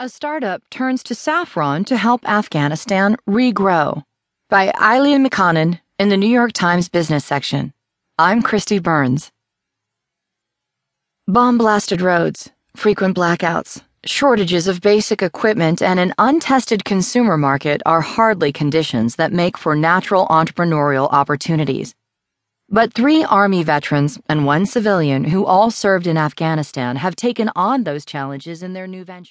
A startup turns to saffron to help Afghanistan regrow. By Aili McConnon in the New York Times Business section. I'm Kristi Burns. Bomb blasted roads, frequent blackouts, shortages of basic equipment, and an untested consumer market are hardly conditions that make for natural entrepreneurial opportunities. But three Army veterans and one civilian who all served in Afghanistan have taken on those challenges in their new venture.